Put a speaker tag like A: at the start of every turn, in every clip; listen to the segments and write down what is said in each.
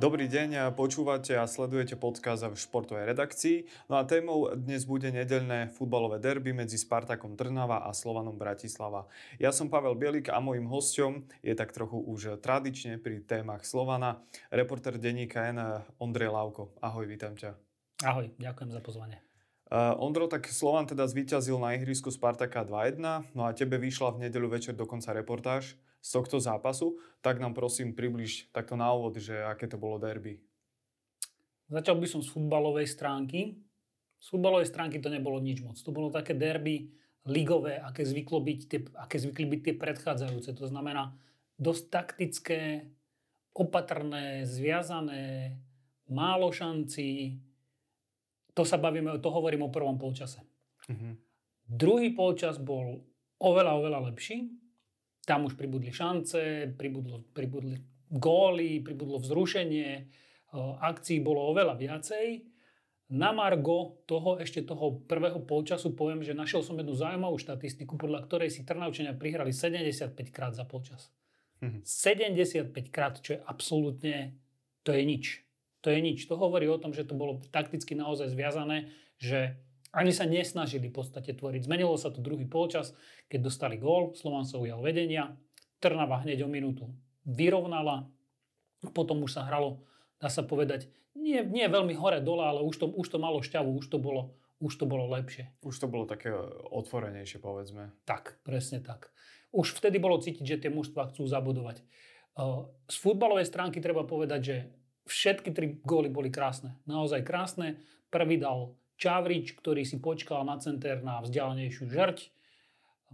A: Dobrý deň, počúvate a sledujete podcast v športovej redakcii. No a témou dnes bude nedeľné futbalové derby medzi Spartakom Trnava a Slovanom Bratislava. Ja som Pavel Bielik a môjim hosťom je tak trochu už tradične pri témach Slovana reporter denníka N Ondrej Lavko. Ahoj, vítam ťa.
B: Ahoj, ďakujem za pozvanie.
A: Uh, Ondro, tak Slovan teda zvíťazil na ihrisku Spartaka 2-1, no a tebe vyšla v nedeľu večer dokonca reportáž z tohto zápasu, tak nám prosím približ takto na úvod, že aké to bolo derby.
B: Začal by som z futbalovej stránky. Z futbalovej stránky to nebolo nič moc. To bolo také derby ligové, aké, zvyklo byť tie, aké zvykli byť tie predchádzajúce. To znamená dosť taktické, opatrné, zviazané, málo šancí. To sa bavíme, to hovorím o prvom polčase. Uh-huh. Druhý polčas bol oveľa, oveľa lepší. Tam už pribudli šance, pribudlo, pribudli góly, pribudlo vzrušenie, akcií bolo oveľa viacej. Na Margo toho, ešte toho prvého polčasu poviem, že našiel som jednu zaujímavú štatistiku, podľa ktorej si Trnavčania prihrali 75 krát za polčas. Mhm. 75 krát, čo je absolútne, to je nič. To je nič. To hovorí o tom, že to bolo takticky naozaj zviazané, že ani sa nesnažili v podstate tvoriť. Zmenilo sa to druhý polčas, keď dostali gól, Slovan sa ujal vedenia, Trnava hneď o minútu vyrovnala, potom už sa hralo, dá sa povedať, nie, nie veľmi hore-dole, ale už to, už to malo šťavu, už to bolo, už to bolo lepšie.
A: Už to bolo také otvorenejšie, povedzme.
B: Tak, presne tak. Už vtedy bolo cítiť, že tie mužstva chcú zabudovať. Z futbalovej stránky treba povedať, že všetky tri góly boli krásne. Naozaj krásne. Prvý dal Čavrič, ktorý si počkal na center na vzdialenejšiu žrť.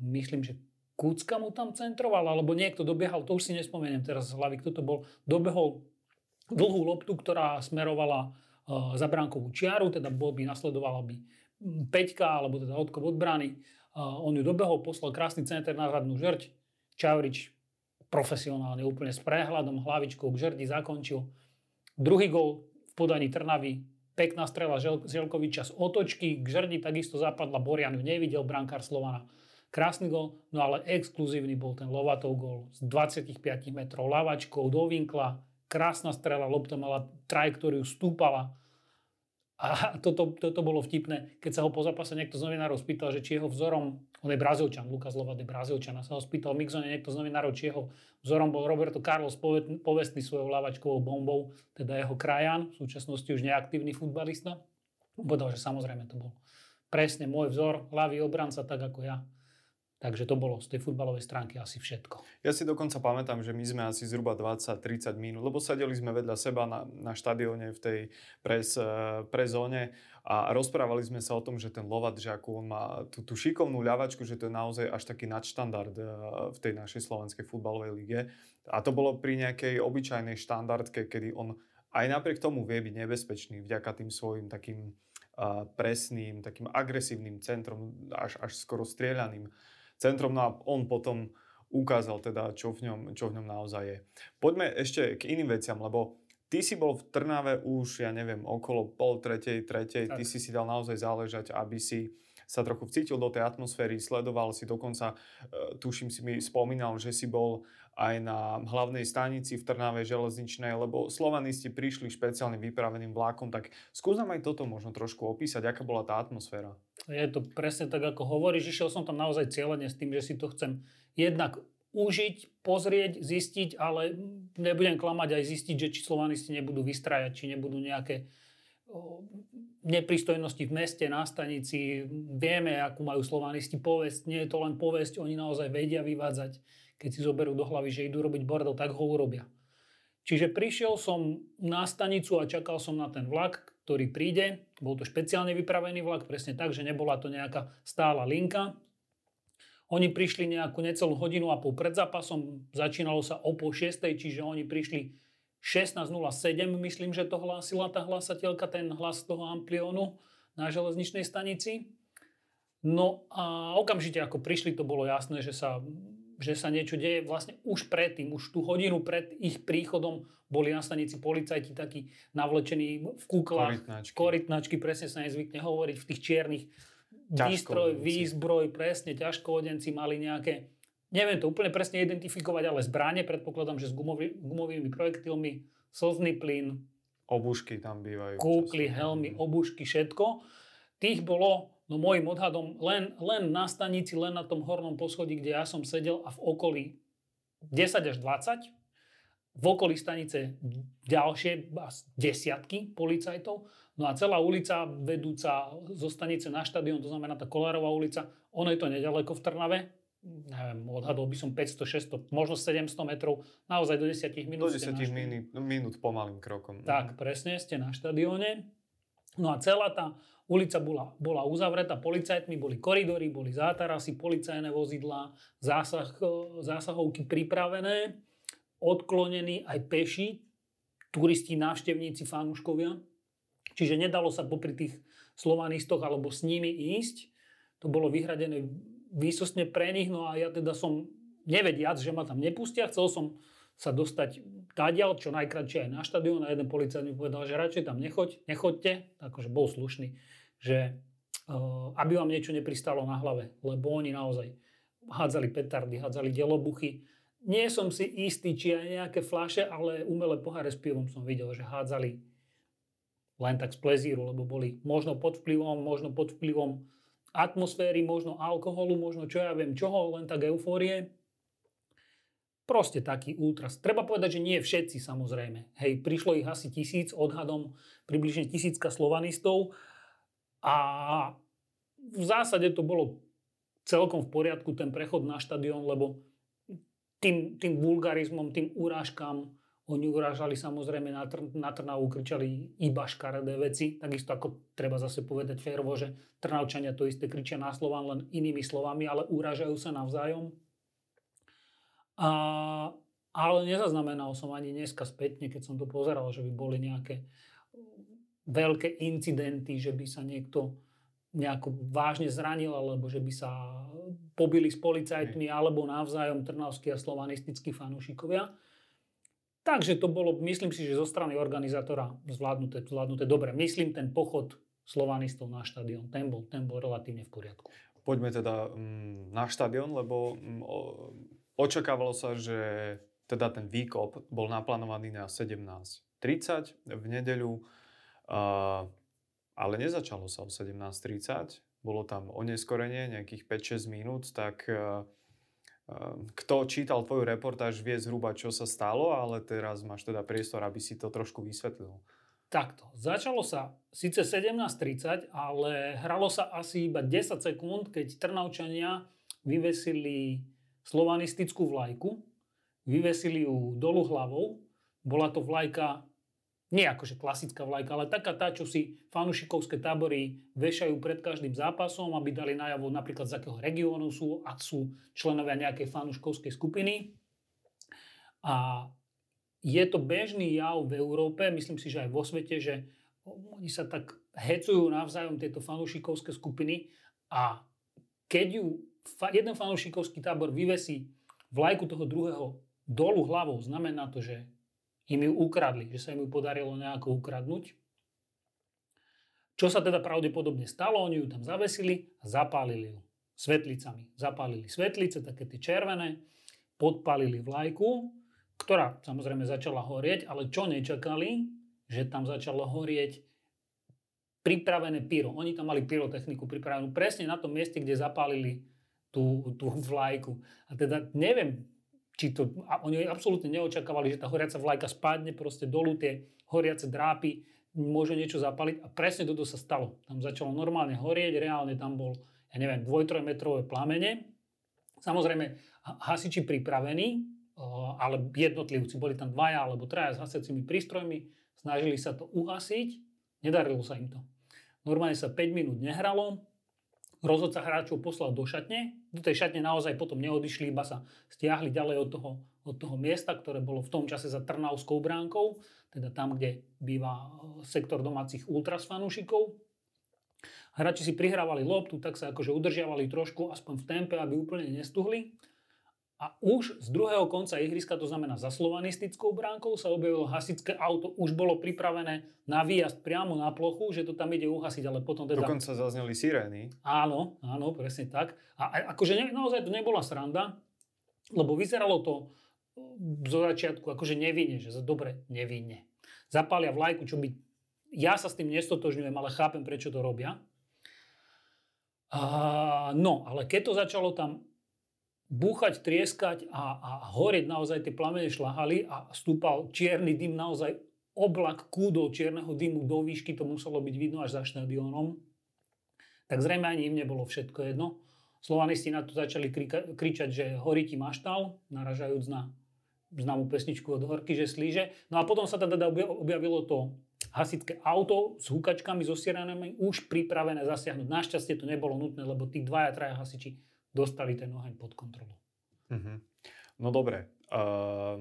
B: Myslím, že Kúcka mu tam centroval, alebo niekto dobiehal, to už si nespomeniem teraz z hlavy, kto to bol, dobehol dlhú loptu, ktorá smerovala uh, za bránkovú čiaru, teda bol by nasledovala by Peťka, alebo teda odkop od brány. Uh, on ju dobehol, poslal krásny center na hradnú žrť. Čavrič profesionálne, úplne s prehľadom, hlavičkou k žrti zakončil. Druhý gol v podaní Trnavy Pekná strela Želkoviča z otočky, k žrdi takisto zapadla, Borian ju nevidel, brankár Slovana. Krásny gol, no ale exkluzívny bol ten Lovatov gol z 25 metrov lavačkou do vinkla, krásna strela, lopta mala trajektóriu, stúpala a toto, toto bolo vtipné, keď sa ho po zápase niekto z novinárov spýtal, že či jeho vzorom, on je Brazílčan, Lukas Lovad je Brazílčan, a sa ho spýtal Mixone niekto z novinárov, či jeho vzorom bol Roberto Carlos povestný svojou lavačkovou bombou, teda jeho krajan, v súčasnosti už neaktívny futbalista. Povedal, že samozrejme to bol presne môj vzor, ľavý obranca, tak ako ja. Takže to bolo z tej futbalovej stránky asi všetko.
A: Ja si dokonca pamätám, že my sme asi zhruba 20-30 minút, lebo sadeli sme vedľa seba na, na štadióne v tej pres, eh, prezóne a rozprávali sme sa o tom, že ten Lovat, že ako on má tú, tú šikovnú ľavačku, že to je naozaj až taký nadštandard eh, v tej našej slovenskej futbalovej lige. A to bolo pri nejakej obyčajnej štandardke, kedy on aj napriek tomu vie byť nebezpečný vďaka tým svojim takým uh, presným, takým agresívnym centrom, až, až skoro strieľaným centrom. No a on potom ukázal teda, čo v ňom, čo v ňom naozaj je. Poďme ešte k iným veciam, lebo ty si bol v Trnave už, ja neviem, okolo pol tretej, tretej, tak. ty si si dal naozaj záležať, aby si sa trochu vcítil do tej atmosféry, sledoval si dokonca, e, tuším si mi spomínal, že si bol aj na hlavnej stanici v Trnave železničnej, lebo slovanisti prišli špeciálnym vypraveným vlákom, tak skús nám aj toto možno trošku opísať, aká bola tá atmosféra.
B: Je to presne tak, ako hovoríš, išiel som tam naozaj cieľene s tým, že si to chcem jednak užiť, pozrieť, zistiť, ale nebudem klamať aj zistiť, že či slovanisti nebudú vystrajať, či nebudú nejaké nepristojnosti v meste, na stanici. Vieme, akú majú slovanisti povesť. Nie je to len povesť, oni naozaj vedia vyvádzať. Keď si zoberú do hlavy, že idú robiť bordel, tak ho urobia. Čiže prišiel som na stanicu a čakal som na ten vlak, ktorý príde. Bol to špeciálne vypravený vlak, presne tak, že nebola to nejaká stála linka. Oni prišli nejakú necelú hodinu a pol pred zápasom, začínalo sa o pol šiestej, čiže oni prišli 16.07, myslím, že to hlásila tá hlasateľka, ten hlas toho ampliónu na železničnej stanici. No a okamžite ako prišli, to bolo jasné, že sa, že sa niečo deje. Vlastne už predtým, už tú hodinu pred ich príchodom boli na stanici policajti takí navlečení v kuklách. Korytnačky. Korytnačky, presne sa nezvykne hovoriť, v tých čiernych výstroj, výzbroj, presne, ťažkoodenci mali nejaké neviem to úplne presne identifikovať, ale zbranie, predpokladám, že s gumový, gumovými projektilmi, slzný plyn,
A: Obušky tam bývajú. často.
B: helmy, obušky, všetko. Tých bolo, no môjim odhadom, len, len na stanici, len na tom hornom poschodí, kde ja som sedel a v okolí 10 až 20. V okolí stanice ďalšie desiatky policajtov. No a celá ulica vedúca zo stanice na štadión, to znamená tá Kolárová ulica, ono je to nedaleko v Trnave, neviem, odhadol by som 500, 600, možno 700 metrov, naozaj do 10 minút.
A: Do
B: ste
A: 10
B: na štadióne.
A: minút, minút pomalým krokom.
B: Tak, presne, ste na štadióne. No a celá tá ulica bola, bola uzavretá policajtmi, boli koridory, boli zátarasy, policajné vozidlá, zásah, e, zásahovky pripravené, odklonení aj peši, turisti, návštevníci, fanúškovia. Čiže nedalo sa popri tých slovanistoch alebo s nimi ísť. To bolo vyhradené výsostne pre nich, no a ja teda som nevediac, že ma tam nepustia, chcel som sa dostať tadiaľ, čo najkračšie aj na štadión a jeden policajt mi povedal, že radšej tam nechoď, nechoďte, akože bol slušný, že uh, aby vám niečo nepristalo na hlave, lebo oni naozaj hádzali petardy, hádzali delobuchy. Nie som si istý, či aj nejaké flaše, ale umelé poháre s pivom som videl, že hádzali len tak z plezíru, lebo boli možno pod vplyvom, možno pod vplyvom atmosféry, možno alkoholu, možno čo ja viem čoho, len tak eufórie. Proste taký ultras. Treba povedať, že nie všetci samozrejme. Hej, prišlo ich asi tisíc, odhadom približne tisícka slovanistov a v zásade to bolo celkom v poriadku ten prechod na štadión, lebo tým, tým vulgarizmom, tým urážkam, oni urážali samozrejme na, Tr- na Trnavu, kričali iba škaredé veci. Takisto ako treba zase povedať férovo, že Trnavčania to isté kričia na Slován len inými slovami, ale urážajú sa navzájom. A, ale nezaznamenal som ani dneska spätne, keď som to pozeral, že by boli nejaké veľké incidenty, že by sa niekto nejako vážne zranil, alebo že by sa pobili s policajtmi, alebo navzájom trnavskí a slovanistickí fanúšikovia. Takže to bolo, myslím si, že zo strany organizátora zvládnuté, zvládnuté dobre. Myslím ten pochod slovanistov na štadión, ten bol, ten bol relatívne v poriadku.
A: Poďme teda mm, na štadión, lebo mm, očakávalo sa, že teda ten výkop bol naplánovaný na 17.30 v nedeľu, ale nezačalo sa o 17.30, bolo tam oneskorenie nejakých 5-6 minút, tak kto čítal tvoju reportáž vie zhruba, čo sa stalo, ale teraz máš teda priestor, aby si to trošku vysvetlil.
B: Takto. Začalo sa síce 17.30, ale hralo sa asi iba 10 sekúnd, keď Trnavčania vyvesili slovanistickú vlajku, vyvesili ju dolu hlavou. Bola to vlajka, nie akože klasická vlajka, ale taká tá, čo si fanušikovské tábory vešajú pred každým zápasom, aby dali najavo napríklad z akého regiónu sú a sú členovia nejakej fanuškovskej skupiny. A je to bežný jav v Európe, myslím si, že aj vo svete, že oni sa tak hecujú navzájom tieto fanúšikovské skupiny a keď ju jeden fanúšikovský tábor vyvesí vlajku toho druhého dolu hlavou, znamená to, že im ju ukradli, že sa im ju podarilo nejako ukradnúť. Čo sa teda pravdepodobne stalo, oni ju tam zavesili a zapálili ju svetlicami. Zapálili svetlice, také tie červené, podpálili vlajku, ktorá samozrejme začala horieť, ale čo nečakali, že tam začalo horieť pripravené pyro. Oni tam mali pyrotechniku pripravenú presne na tom mieste, kde zapálili tú, tú vlajku. A teda neviem, či to, a oni absolútne neočakávali, že tá horiaca vlajka spadne proste dolu, tie horiace drápy, môže niečo zapaliť a presne toto sa stalo. Tam začalo normálne horieť, reálne tam bol, ja neviem, dvoj-trojmetrové plamene. Samozrejme, hasiči pripravení, ale jednotlivci, boli tam dvaja alebo traja s hasiacimi prístrojmi, snažili sa to uhasiť, nedarilo sa im to. Normálne sa 5 minút nehralo, rozhodca hráčov poslal do šatne, do tej šatne naozaj potom neodišli, iba sa stiahli ďalej od toho, od toho miesta, ktoré bolo v tom čase za Trnavskou bránkou, teda tam, kde býva sektor domácich ultras fanúšikov. Hráči si prihrávali loptu, tak sa akože udržiavali trošku, aspoň v tempe, aby úplne nestuhli. A už z druhého konca ihriska, to znamená za slovanistickou bránkou, sa objavilo hasičské auto, už bolo pripravené na výjazd priamo na plochu, že to tam ide uhasiť, ale potom teda...
A: Dokonca zazneli sirény.
B: Áno, áno, presne tak. A akože ne, naozaj to nebola sranda, lebo vyzeralo to zo začiatku akože nevinne, že dobre, nevinne. Zapália vlajku, čo by... Ja sa s tým nestotožňujem, ale chápem, prečo to robia. A, no, ale keď to začalo tam búchať, trieskať a, a horieť naozaj tie plamene šlahali a stúpal čierny dym, naozaj oblak kúdol čierneho dymu do výšky, to muselo byť vidno až za štadiónom, tak zrejme ani im nebolo všetko jedno. Slovanisti na to začali krika, kričať, že horí ti maštal, naražajúc na známú pesničku od Horky, že slíže. No a potom sa teda objavilo to hasické auto s hukačkami, so sirenami, už pripravené zasiahnuť. Našťastie to nebolo nutné, lebo tí dvaja, traja hasiči dostali ten oheň pod kontrolu.
A: Uh-huh. No dobre. Uh,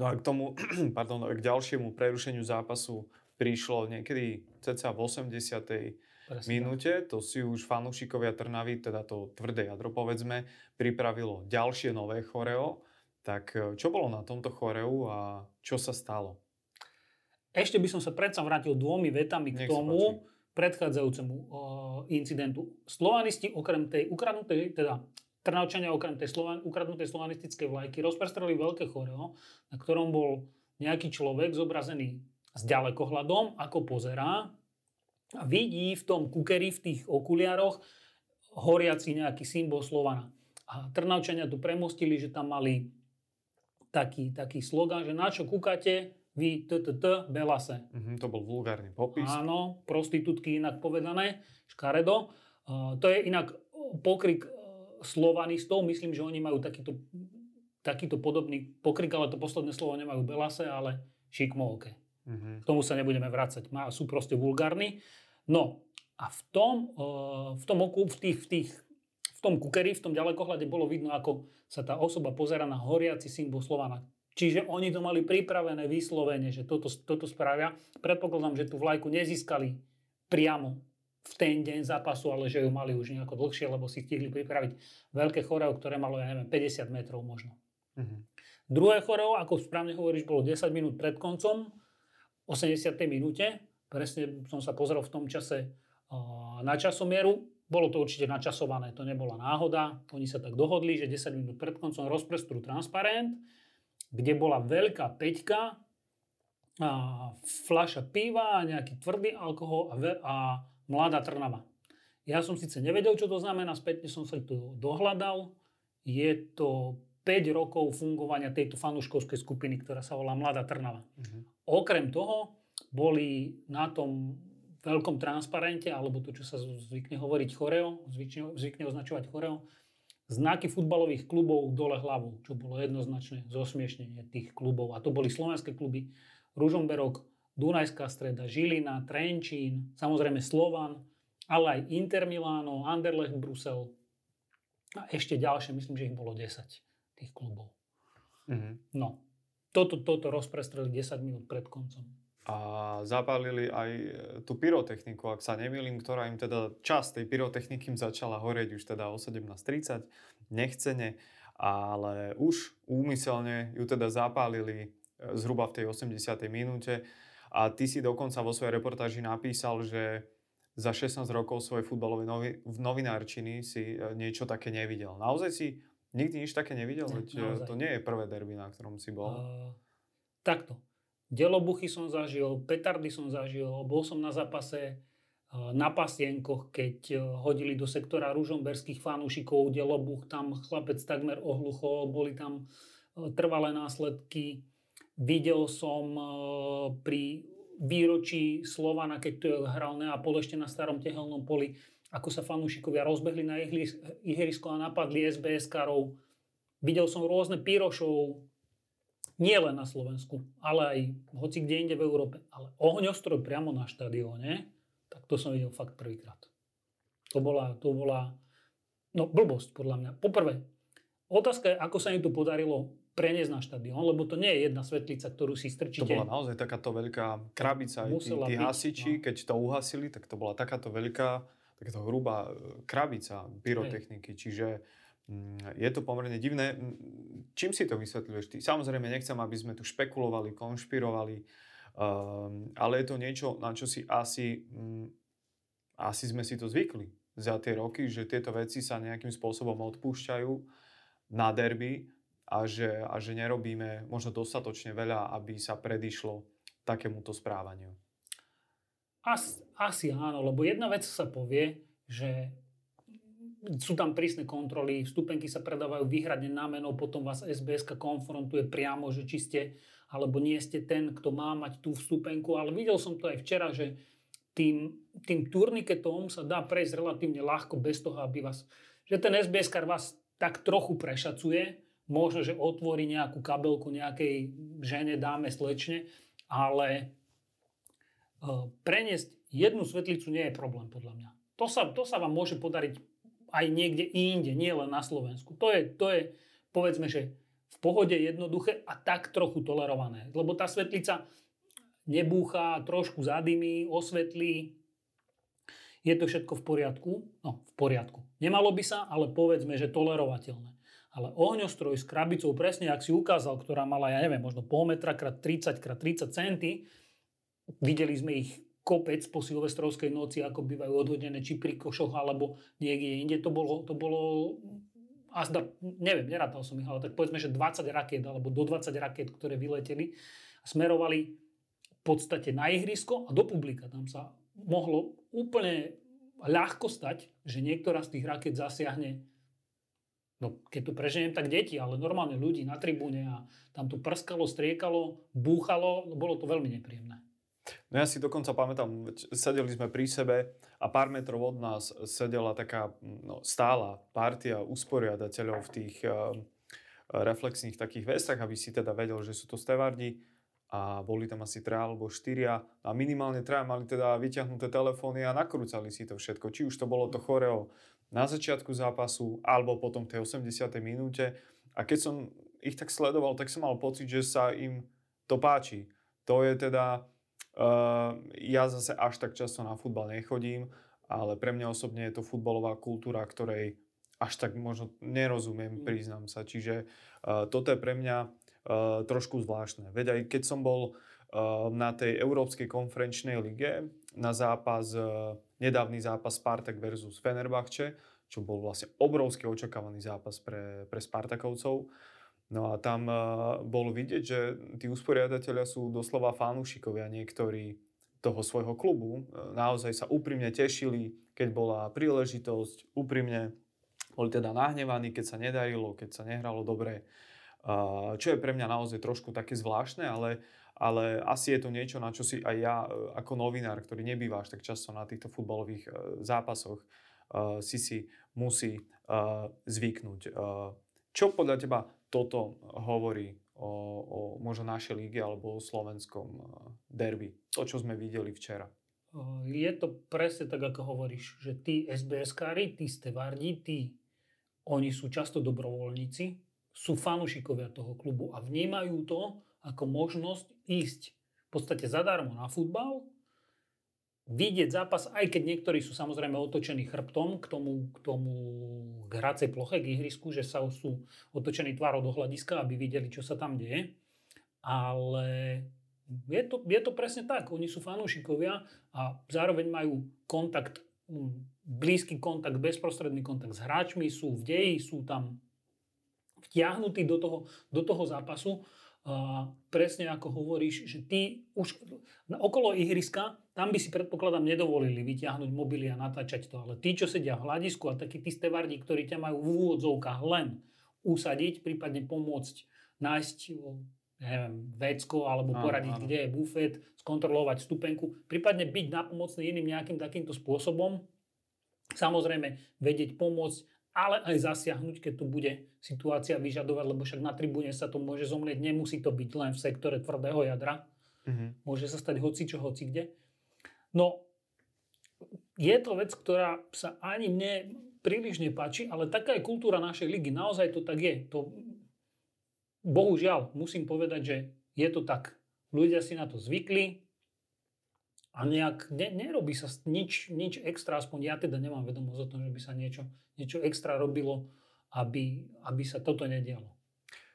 A: no a k tomu, pardon, k ďalšiemu prerušeniu zápasu prišlo niekedy cca v 80. Presne. minúte. To si už fanúšikovia Trnavy, teda to tvrdé jadro povedzme, pripravilo ďalšie nové choreo. Tak e, čo bolo na tomto choreu a čo sa stalo?
B: Ešte by som sa predsa vrátil dvomi vetami k Nech tomu, predchádzajúcemu uh, incidentu. Slovanisti okrem tej ukradnutej, teda Trnavčania okrem tej slovan, ukradnutej slovanistickej vlajky rozprestreli veľké choreo, na ktorom bol nejaký človek zobrazený s ďalekohľadom, ako pozerá a vidí v tom kukeri, v tých okuliároch horiaci nejaký symbol Slovana. A Trnavčania tu premostili, že tam mali taký, taký slogan, že na čo kúkate, vy TTT Belase.
A: Mm-hmm, to bol vulgárny popis.
B: Áno, prostitútky inak povedané, škaredo. Uh, to je inak pokrik uh, slovanistov, myslím, že oni majú takýto, takýto podobný pokrik, ale to posledné slovo nemajú Belase, ale šikmovke. Mm-hmm. K tomu sa nebudeme vrácať. Má, sú proste vulgárni. No a v tom, uh, v tom oku, v tých, v tých v tom kukeri, v tom ďalekohľade bolo vidno, ako sa tá osoba pozera na horiaci symbol Slovana. Čiže oni to mali pripravené vyslovene, že toto, toto spravia. Predpokladám, že tú vlajku nezískali priamo v ten deň zápasu, ale že ju mali už nejako dlhšie, lebo si stihli pripraviť veľké choreo, ktoré malo, ja neviem, 50 metrov možno. Mm-hmm. Druhé choreo, ako správne hovoríš, bolo 10 minút pred koncom, 80. minúte. Presne som sa pozrel v tom čase na časomieru. Bolo to určite načasované, to nebola náhoda. Oni sa tak dohodli, že 10 minút pred koncom rozprestrú transparent kde bola veľká peťka, a fľaša piva, nejaký tvrdý alkohol a, ve, a mladá trnava. Ja som síce nevedel, čo to znamená, spätne som sa to dohľadal. Je to 5 rokov fungovania tejto fanúškovskej skupiny, ktorá sa volá Mladá Trnava. Uh-huh. Okrem toho boli na tom veľkom transparente, alebo to, čo sa zvykne hovoriť choreo, zvykne, zvykne označovať choreo, znaky futbalových klubov dole hlavou, čo bolo jednoznačné zosmiešnenie tých klubov. A to boli slovenské kluby Ružomberok, Dunajská streda, Žilina, Trenčín, samozrejme Slovan, ale aj Inter Miláno, Anderlecht Brusel a ešte ďalšie, myslím, že ich bolo 10 tých klubov. Mm-hmm. No, toto, toto rozprestreli 10 minút pred koncom
A: a zapálili aj e, tú pyrotechniku, ak sa nemýlim, ktorá im teda časť tej pyrotechniky im začala horieť už teda o 17.30, nechcene, ale už úmyselne ju teda zapálili e, zhruba v tej 80. minúte a ty si dokonca vo svojej reportáži napísal, že za 16 rokov svojej futbalovej novi, v novinárčiny si e, niečo také nevidel. Naozaj si nikdy nič také nevidel? Ne, to nie je prvé derby, na ktorom si bol. Uh,
B: takto. Delobuchy som zažil, petardy som zažil, bol som na zápase e, na pasienkoch, keď e, hodili do sektora ružomberských fanúšikov delobuch, tam chlapec takmer ohluchol, boli tam e, trvalé následky. Videl som pri výročí Slovana, keď tu hral Neapol ešte na starom tehelnom poli, ako sa fanúšikovia rozbehli na ihrisko a napadli SBS-karov. Videl som rôzne pyrošov, nie len na Slovensku, ale aj hoci kde inde v Európe, ale ohňostroj priamo na štadióne, tak to som videl fakt prvýkrát. To bola, to bola no, blbosť podľa mňa. Poprvé, otázka je, ako sa im to podarilo preniesť na štadión, lebo to nie je jedna svetlica, ktorú si strčíte.
A: To bola naozaj takáto veľká krabica. Aj tí, tí hasiči, no. keď to uhasili, tak to bola takáto veľká, takáto hrubá e, krabica pyrotechniky. Hej. Čiže je to pomerne divné. Mm, čím si to vysvetľuješ ty? Samozrejme, nechcem, aby sme tu špekulovali, konšpirovali, um, ale je to niečo, na čo si asi, um, asi sme si to zvykli za tie roky, že tieto veci sa nejakým spôsobom odpúšťajú na derby. a že, a že nerobíme možno dostatočne veľa, aby sa predišlo takémuto správaniu?
B: As, asi áno, lebo jedna vec sa povie, že sú tam prísne kontroly, vstupenky sa predávajú výhradne na meno, potom vás SBS konfrontuje priamo, že či ste alebo nie ste ten, kto má mať tú vstupenku, ale videl som to aj včera, že tým, tým turniketom sa dá prejsť relatívne ľahko bez toho, aby vás, že ten SBS vás tak trochu prešacuje, možno, že otvorí nejakú kabelku nejakej žene, dáme, slečne, ale e, preniesť jednu svetlicu nie je problém podľa mňa. To sa, to sa vám môže podariť aj niekde inde, nie len na Slovensku. To je, to je povedzme, že v pohode jednoduché a tak trochu tolerované. Lebo tá svetlica nebúcha, trošku zadymí, osvetlí. Je to všetko v poriadku? No, v poriadku. Nemalo by sa, ale povedzme, že tolerovateľné. Ale ohňostroj s krabicou, presne ak si ukázal, ktorá mala, ja neviem, možno pol metra krát 30 krát 30 centy, videli sme ich kopec po silvestrovskej noci, ako bývajú odhodené, či pri košoch, alebo niekde inde. To bolo, to bolo a zda, neviem, nerátal som ich, ale tak povedzme, že 20 raket, alebo do 20 raket, ktoré vyleteli smerovali v podstate na ihrisko a do publika. Tam sa mohlo úplne ľahko stať, že niektorá z tých raket zasiahne no keď tu preženiem, tak deti, ale normálne ľudí na tribúne a tam to prskalo, striekalo, búchalo, no bolo to veľmi nepríjemné.
A: No ja si dokonca pamätám, sedeli sme pri sebe a pár metrov od nás sedela taká no, stála partia usporiadateľov v tých uh, reflexných takých vestách, aby si teda vedel, že sú to stevardi a boli tam asi traja alebo štyria a minimálne traja mali teda vyťahnuté telefóny a nakrúcali si to všetko. Či už to bolo to choreo na začiatku zápasu alebo potom v tej 80. minúte. A keď som ich tak sledoval, tak som mal pocit, že sa im to páči. To je teda, ja zase až tak často na futbal nechodím, ale pre mňa osobne je to futbalová kultúra, ktorej až tak možno nerozumiem, mm. priznám sa. Čiže uh, toto je pre mňa uh, trošku zvláštne. Veď aj keď som bol uh, na tej Európskej konferenčnej lige na zápas uh, nedávny zápas Spartak versus Fenerbahče, čo bol vlastne obrovský očakávaný zápas pre, pre Spartakovcov. No a tam uh, bolo vidieť, že tí usporiadatelia sú doslova fanúšikovia niektorí toho svojho klubu. Naozaj sa úprimne tešili, keď bola príležitosť, úprimne boli teda nahnevaní, keď sa nedarilo, keď sa nehralo dobre. Uh, čo je pre mňa naozaj trošku také zvláštne, ale ale asi je to niečo, na čo si aj ja ako novinár, ktorý nebýva až tak často na týchto futbalových zápasoch, si si musí zvyknúť. Čo podľa teba toto hovorí o, o možno našej líge alebo o slovenskom derby? To, čo sme videli včera.
B: Je to presne tak, ako hovoríš, že tí SBS-kári, tí stevardi, tí, oni sú často dobrovoľníci, sú fanúšikovia toho klubu a vnímajú to ako možnosť ísť v podstate zadarmo na futbal, vidieť zápas, aj keď niektorí sú samozrejme otočení chrbtom k tomu, k tomu hracej ploche, k ihrisku, že sa sú otočení tvárou do hľadiska, aby videli, čo sa tam deje. Ale je to, je to presne tak. Oni sú fanúšikovia a zároveň majú kontakt, blízky kontakt, bezprostredný kontakt s hráčmi, sú v deji, sú tam vtiahnutí do toho, do toho zápasu a presne ako hovoríš, že ty už okolo ihriska, tam by si predpokladám nedovolili vyťahnuť mobily a natáčať to, ale tí, čo sedia v hľadisku a takí tí stevardi, ktorí ťa majú v úvodzovkách len usadiť, prípadne pomôcť nájsť neviem, vecko alebo poradiť, áno. kde je bufet, skontrolovať stupenku, prípadne byť napomocný iným nejakým takýmto spôsobom. Samozrejme, vedieť pomôcť ale aj zasiahnuť, keď tu bude situácia vyžadovať, lebo však na tribúne sa to môže zomrieť, nemusí to byť len v sektore tvrdého jadra. Mm-hmm. Môže sa stať hoci čo, hoci kde. No, je to vec, ktorá sa ani mne príliš nepáči, ale taká je kultúra našej ligy. Naozaj to tak je. To, bohužiaľ, musím povedať, že je to tak. Ľudia si na to zvykli, a nejak ne, nerobí sa nič, nič extra, aspoň ja teda nemám vedomosť o tom, že by sa niečo, niečo extra robilo, aby, aby sa toto nedialo.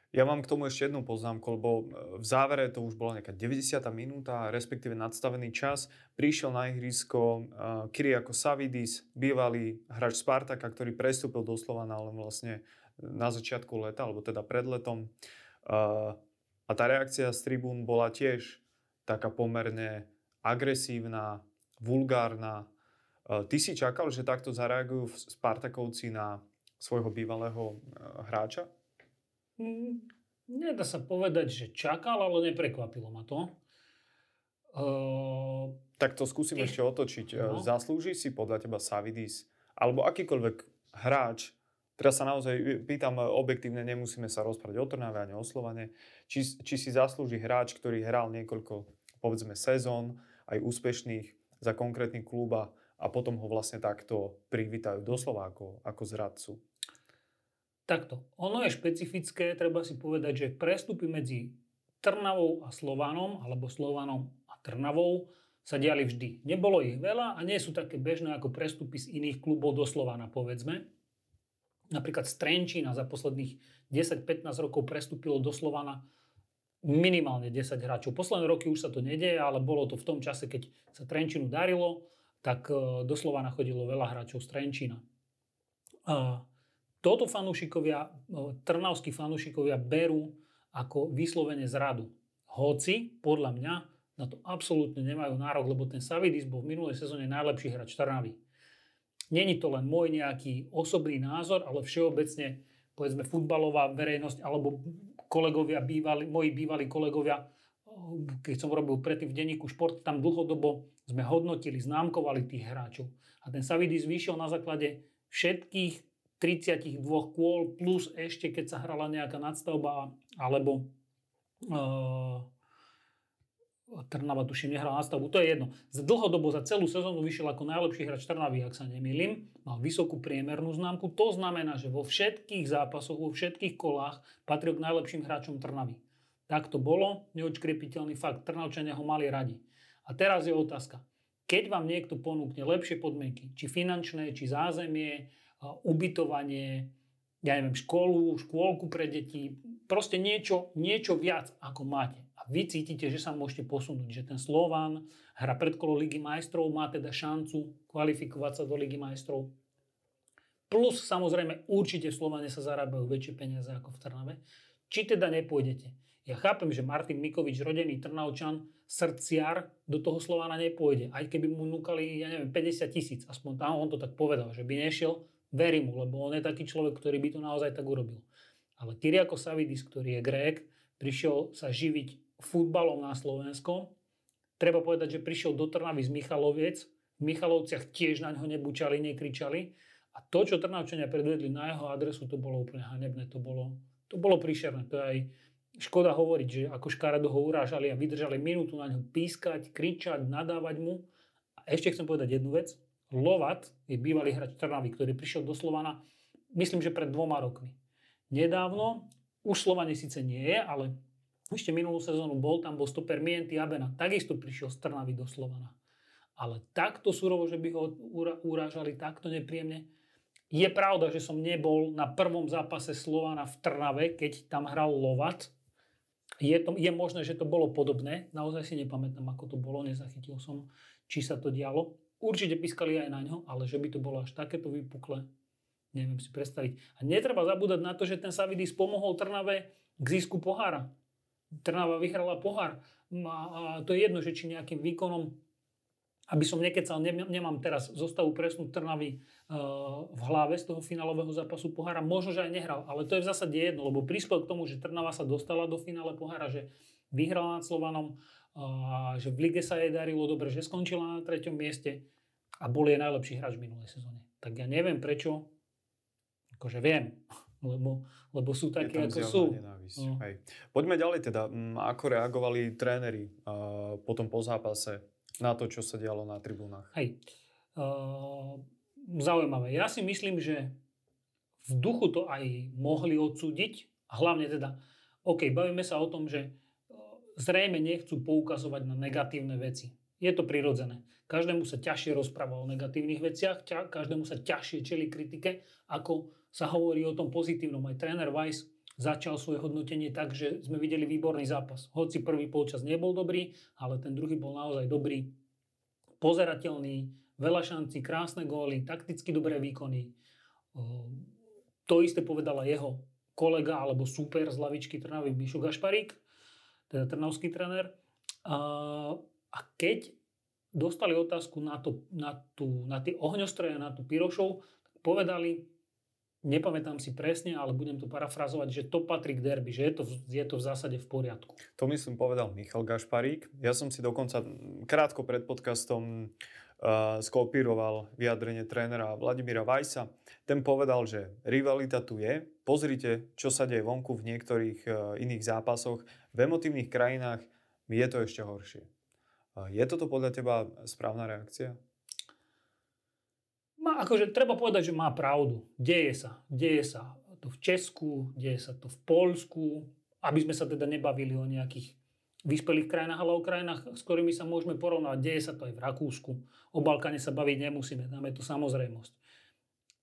A: Ja mám k tomu ešte jednu poznámku, lebo e, v závere to už bola nejaká 90. minúta, respektíve nadstavený čas. Prišiel na ihrisko uh, Kyriako Savidis, bývalý hráč Spartaka, ktorý prestúpil doslova na len vlastne na začiatku leta, alebo teda pred letom. A tá reakcia z tribún bola tiež taká pomerne agresívna, vulgárna. Ty si čakal, že takto zareagujú Spartakovci na svojho bývalého hráča?
B: Mm, nedá sa povedať, že čakal, ale neprekvapilo ma to.
A: Uh, tak to skúsim ešte otočiť. No. Zaslúži si podľa teba Savidis alebo akýkoľvek hráč, teraz sa naozaj pýtam objektívne, nemusíme sa rozprávať o Trnave ani o Slovane, či, či si zaslúži hráč, ktorý hral niekoľko, povedzme, sezón, aj úspešných za konkrétny klub a potom ho vlastne takto privítajú doslova ako, ako zradcu.
B: Takto. Ono je špecifické, treba si povedať, že prestupy medzi Trnavou a Slovanom, alebo Slovanom a Trnavou, sa diali vždy. Nebolo ich veľa a nie sú také bežné ako prestupy z iných klubov do Slovana, povedzme. Napríklad z Trenčína za posledných 10-15 rokov prestúpilo do Slovana minimálne 10 hráčov. Posledné roky už sa to nedieje, ale bolo to v tom čase, keď sa Trenčínu darilo, tak e, do Slovana chodilo veľa hráčov z Trenčína. Toto fanúšikovia, e, trnavskí fanúšikovia berú ako vyslovene zradu. Hoci, podľa mňa, na to absolútne nemajú nárok, lebo ten Savidis bol v minulej sezóne najlepší hráč Trnavy. Není to len môj nejaký osobný názor, ale všeobecne povedzme futbalová verejnosť alebo kolegovia, bývali, moji bývalí kolegovia, keď som robil predtým v denníku šport, tam dlhodobo sme hodnotili, známkovali tých hráčov. A ten Savidis vyšiel na základe všetkých 32 kôl plus ešte keď sa hrala nejaká nadstavba alebo uh, Trnava tuším nehral na stavbu, to je jedno. Z dlhodobo za celú sezónu vyšiel ako najlepší hráč Trnavy, ak sa nemýlim. Mal vysokú priemernú známku. To znamená, že vo všetkých zápasoch, vo všetkých kolách patril k najlepším hráčom Trnavy. Tak to bolo, neodškrepiteľný fakt. Trnavčania ho mali radi. A teraz je otázka. Keď vám niekto ponúkne lepšie podmienky, či finančné, či zázemie, ubytovanie, ja neviem, školu, škôlku pre deti, proste niečo, niečo viac, ako máte vy cítite, že sa môžete posunúť, že ten Slovan hra predkolo Ligy majstrov, má teda šancu kvalifikovať sa do Ligy majstrov. Plus samozrejme určite v Slovane sa zarábajú väčšie peniaze ako v Trnave. Či teda nepôjdete? Ja chápem, že Martin Mikovič, rodený Trnavčan, srdciar, do toho Slovana nepôjde. Aj keby mu núkali, ja neviem, 50 tisíc, aspoň tam on to tak povedal, že by nešiel, verím mu, lebo on je taký človek, ktorý by to naozaj tak urobil. Ale Kyriako Savidis, ktorý je Grék, prišiel sa živiť futbalom na Slovensku. Treba povedať, že prišiel do Trnavy z Michaloviec. V Michalovciach tiež na ňo nebučali, nekričali. A to, čo Trnavčania predvedli na jeho adresu, to bolo úplne hanebné. To bolo, to bolo príšerné. To je aj škoda hovoriť, že ako škaredo ho urážali a vydržali minútu na ňo pískať, kričať, nadávať mu. A ešte chcem povedať jednu vec. Lovat je bývalý hráč Trnavy, ktorý prišiel do Slovana, myslím, že pred dvoma rokmi. Nedávno, už Slovane síce nie je, ale ešte minulú sezónu bol, tam bol stoper Mienty Abena. Takisto prišiel z Trnavy do Slovana. Ale takto surovo, že by ho urážali takto nepríjemne. Je pravda, že som nebol na prvom zápase Slovana v Trnave, keď tam hral Lovat. Je, to, je možné, že to bolo podobné. Naozaj si nepamätám, ako to bolo. Nezachytil som, či sa to dialo. Určite pískali aj na ňo, ale že by to bolo až takéto vypukle, neviem si predstaviť. A netreba zabúdať na to, že ten Savidis pomohol Trnave k zisku pohára. Trnava vyhrala pohár. A, a to je jedno, že či nejakým výkonom, aby som nekecal, ne, nemám teraz zostavu presnú Trnavy uh, v hlave z toho finálového zápasu pohára. Možno, že aj nehral, ale to je v zásade jedno, lebo prispel k tomu, že Trnava sa dostala do finále pohára, že vyhrala nad Slovanom, že v lige sa jej darilo dobre, že skončila na treťom mieste a bol jej najlepší hráč v minulej sezóne. Tak ja neviem prečo, akože viem, lebo, lebo sú také, ako sú.
A: No. Hej. Poďme ďalej teda. Mm, ako reagovali tréneri uh, potom po zápase na to, čo sa dialo na tribúnach?
B: Hej. Uh, zaujímavé. Ja si myslím, že v duchu to aj mohli odsúdiť. Hlavne teda, OK, bavíme sa o tom, že zrejme nechcú poukazovať na negatívne veci. Je to prirodzené. Každému sa ťažšie rozpráva o negatívnych veciach, každému sa ťažšie čeli kritike, ako sa hovorí o tom pozitívnom. Aj tréner Weiss začal svoje hodnotenie tak, že sme videli výborný zápas. Hoci prvý polčas nebol dobrý, ale ten druhý bol naozaj dobrý. Pozerateľný, veľa šancí, krásne góly, takticky dobré výkony. To isté povedala jeho kolega alebo super z lavičky Trnavy Mišo Gašparík, teda trnavský trenér. A, a keď dostali otázku na, to, na, tú, na tie ohňostroje, na tú pyrošov, tak povedali, nepamätám si presne, ale budem to parafrazovať, že to patrí k derby, že je to, je to v zásade v poriadku.
A: To myslím povedal Michal Gašparík. Ja som si dokonca krátko pred podcastom skopíroval vyjadrenie trénera Vladimíra Vajsa. Ten povedal, že rivalita tu je. Pozrite, čo sa deje vonku v niektorých uh, iných zápasoch. V emotívnych krajinách je to ešte horšie. Je toto podľa teba správna reakcia?
B: Má, akože treba povedať, že má pravdu. Deje sa. Deje sa to v Česku, deje sa to v Polsku, aby sme sa teda nebavili o nejakých vyspelých krajinách, ale o krajinách, s ktorými sa môžeme porovnať. Deje sa to aj v Rakúsku. O Balkáne sa baviť nemusíme, je to samozrejmosť.